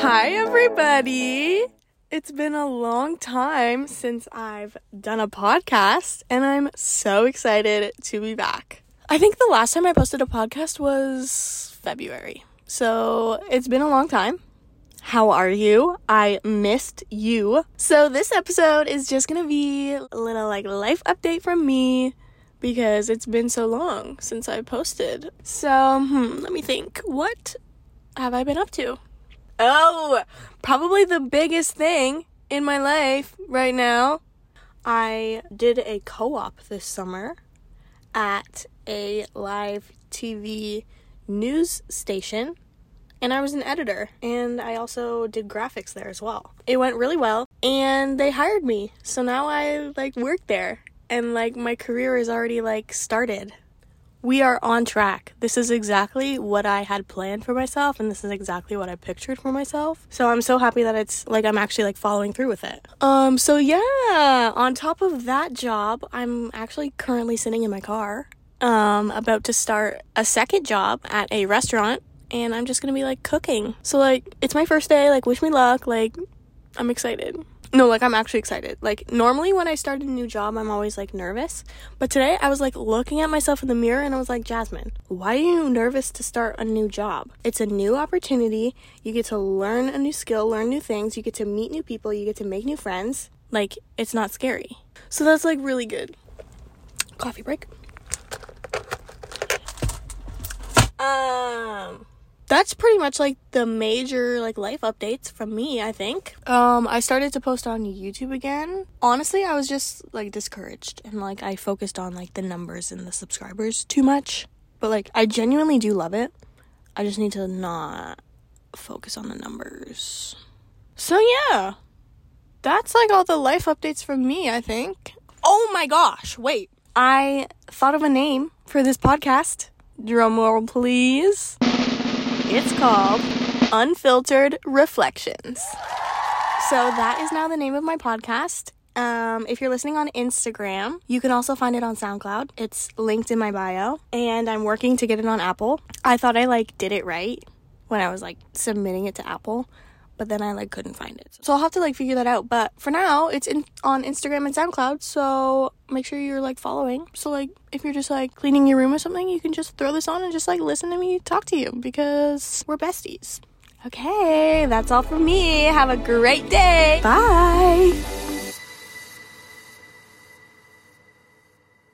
Hi, everybody. It's been a long time since I've done a podcast, and I'm so excited to be back. I think the last time I posted a podcast was February, so it's been a long time. How are you? I missed you. So, this episode is just gonna be a little like life update from me because it's been so long since I posted. So, hmm, let me think. What have I been up to? Oh, probably the biggest thing in my life right now. I did a co op this summer at a live TV news station, and I was an editor, and I also did graphics there as well. It went really well, and they hired me, so now I like work there, and like my career is already like started we are on track. This is exactly what I had planned for myself and this is exactly what I pictured for myself. So I'm so happy that it's like I'm actually like following through with it. Um so yeah, on top of that job, I'm actually currently sitting in my car um about to start a second job at a restaurant and I'm just going to be like cooking. So like it's my first day, like wish me luck, like I'm excited. No, like I'm actually excited. Like normally when I start a new job, I'm always like nervous. But today I was like looking at myself in the mirror and I was like, "Jasmine, why are you nervous to start a new job? It's a new opportunity. You get to learn a new skill, learn new things, you get to meet new people, you get to make new friends. Like it's not scary." So that's like really good. Coffee break. Um that's pretty much like the major like life updates from me i think. Um i started to post on youtube again. Honestly i was just like discouraged and like i focused on like the numbers and the subscribers too much. But like i genuinely do love it. I just need to not focus on the numbers. So yeah. That's like all the life updates from me i think. Oh my gosh wait. I thought of a name for this podcast. Drum roll please it's called Unfiltered Reflections. So that is now the name of my podcast. Um, if you're listening on Instagram, you can also find it on SoundCloud. It's linked in my bio, and I'm working to get it on Apple. I thought I like did it right when I was like submitting it to Apple, but then I like couldn't find it. So I'll have to like figure that out. But for now, it's in on Instagram and SoundCloud. So make sure you're like following. So like if you're just like cleaning your room or something, you can just throw this on and just like listen to me talk to you because we're besties. Okay, that's all from me. Have a great day. Bye.